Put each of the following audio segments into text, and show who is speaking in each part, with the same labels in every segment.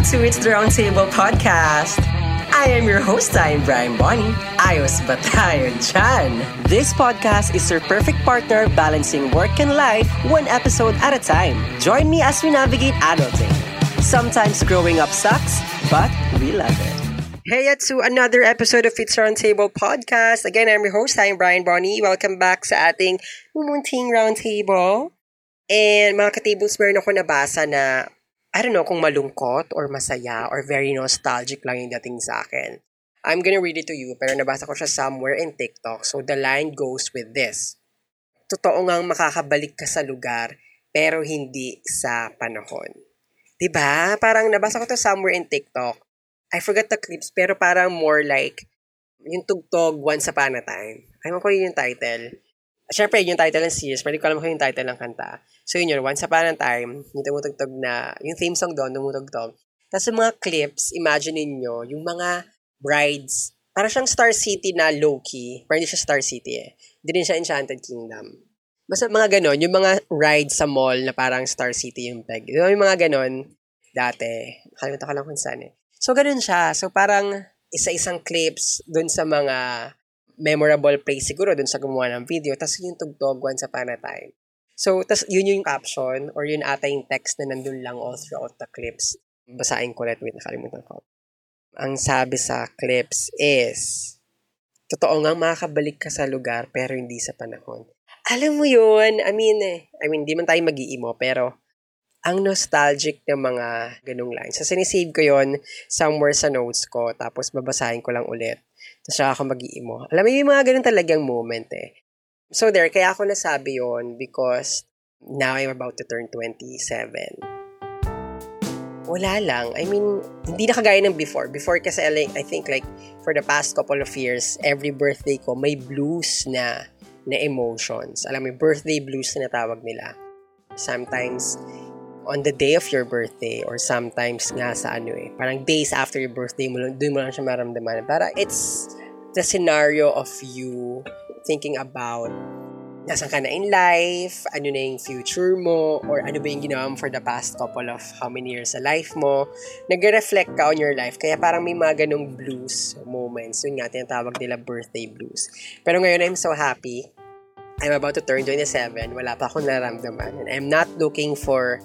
Speaker 1: back to It's the Roundtable podcast. I am your host, I am Brian Bonnie. Ayos ba dyan? This podcast is your perfect partner balancing work and life one episode at a time. Join me as we navigate adulting. Sometimes growing up sucks, but we love it. Hey to another episode of It's Roundtable podcast. Again, I'm your host, I'm Brian Bonnie. Welcome back sa ating mumunting roundtable. And mga ka-tables, meron ako nabasa na I don't know kung malungkot or masaya or very nostalgic lang yung dating sa akin. I'm gonna read it to you, pero nabasa ko siya somewhere in TikTok. So the line goes with this. Totoo ngang makakabalik ka sa lugar, pero hindi sa panahon. 'Di ba? Parang nabasa ko to somewhere in TikTok. I forgot the clips, pero parang more like yung tugtog Once Upon a Time. Ayaw ko yun yung title. Siyempre, yung title ng series, pero hindi ko alam ko yung title ng kanta. So yun yun, Once Upon a Time, yung tumutugtog na, yung theme song doon, tumutugtog. Tapos yung mga clips, imagine niyo yung mga brides, para siyang Star City na low-key, pero hindi siya Star City eh. Hindi rin siya Enchanted Kingdom. Basta mga ganon, yung mga rides sa mall na parang Star City yung peg. Yung mga ganon, dati, kalimutan ko lang kung saan eh. So, ganun siya. So, parang isa-isang clips dun sa mga memorable place siguro dun sa gumawa ng video. Tapos yung tugtog once upon a time. So, tas yun yung caption or yun ata yung text na nandun lang all throughout the clips. Basahin ko ulit. Wait, nakalimutan ko. Ang sabi sa clips is, Totoo nga makakabalik ka sa lugar pero hindi sa panahon. Alam mo yun, I mean, eh, I mean, di man tayo mag-iimo, pero ang nostalgic ng mga ganung lines. So, sinisave ko yon somewhere sa notes ko, tapos babasahin ko lang ulit. Tapos saka ako mag-iimo. Alam mo, yung mga ganun talagang moment eh. So there, kaya ako nasabi yon because now I'm about to turn 27. Wala lang. I mean, hindi na kagaya ng before. Before kasi, like, I think like, for the past couple of years, every birthday ko, may blues na na emotions. Alam mo, birthday blues na tawag nila. Sometimes, on the day of your birthday or sometimes nga sa ano eh, parang days after your birthday mo, doon mo lang siya maramdaman. Para it's the scenario of you thinking about nasan ka na in life, ano na yung future mo, or ano ba yung ginawa mo for the past couple of how many years sa life mo. Nag-reflect ka on your life. Kaya parang may mga ganong blues moments. Yun nga, tinatawag nila birthday blues. Pero ngayon, I'm so happy. I'm about to turn 27. Wala pa akong naramdaman. And I'm not looking for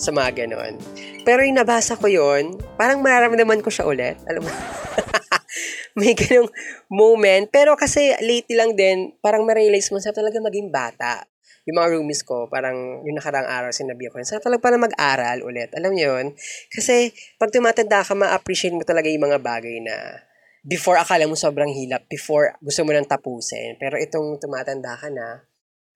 Speaker 1: sa mga ganon. Pero yung nabasa ko yon parang mararamdaman ko siya ulit. Alam mo? may ganong moment. Pero kasi lately lang din, parang ma-realize mo, sa talaga maging bata. Yung mga roomies ko, parang yung nakarang araw sinabi ko, sa talaga pala mag-aral ulit. Alam niyo yun? Kasi pag tumatanda ka, ma-appreciate mo talaga yung mga bagay na before akala mo sobrang hilap, before gusto mo nang tapusin. Pero itong tumatanda ka na,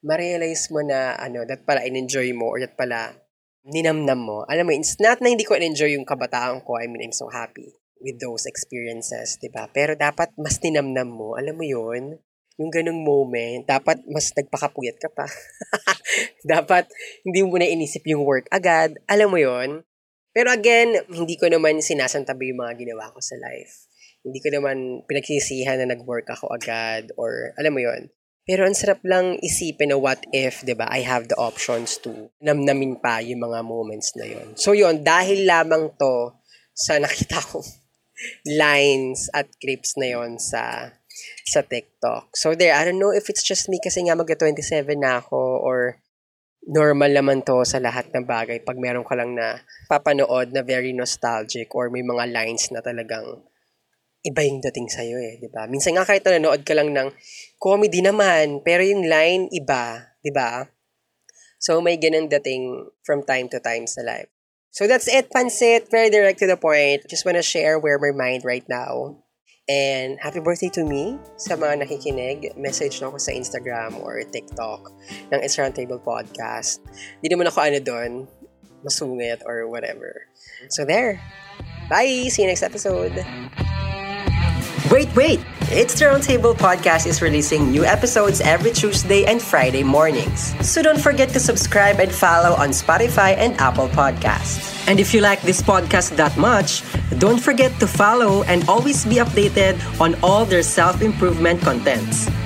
Speaker 1: ma-realize mo na ano, that pala in-enjoy mo or that pala ninamnam mo. Alam mo, it's not na hindi ko in-enjoy yung kabataan ko. I mean, I'm so happy with those experiences, di ba? Pero dapat mas tinamnam mo. Alam mo yun? Yung ganong moment, dapat mas nagpakapuyat ka pa. dapat hindi mo na inisip yung work agad. Alam mo yon Pero again, hindi ko naman sinasantabi yung mga ginawa ko sa life. Hindi ko naman pinagsisihan na nag-work ako agad or alam mo yon pero ang sarap lang isipin na what if, 'di ba? I have the options to namnamin pa yung mga moments na yon. So yon, dahil lamang to sa nakita ko lines at clips na yon sa sa TikTok. So there, I don't know if it's just me kasi nga mag-27 na ako or normal naman to sa lahat ng bagay pag meron ka lang na papanood na very nostalgic or may mga lines na talagang iba yung dating sa'yo eh, di ba? Minsan nga kahit nanonood ka lang ng comedy naman, pero yung line iba, di ba? So may ganun dating from time to time sa life. So that's it, Pansit. Very direct to the point. Just wanna share where my mind right now. And happy birthday to me sa mga nakikinig. Message na ako sa Instagram or TikTok ng It's Roundtable Podcast. Hindi naman ako ano doon, masungit or whatever. So there. Bye! See you next episode. Wait, wait! It's the Roundtable Podcast is releasing new episodes every Tuesday and Friday mornings. So don't forget to subscribe and follow on Spotify and Apple Podcasts. And if you like this podcast that much, don't forget to follow and always be updated on all their self-improvement contents.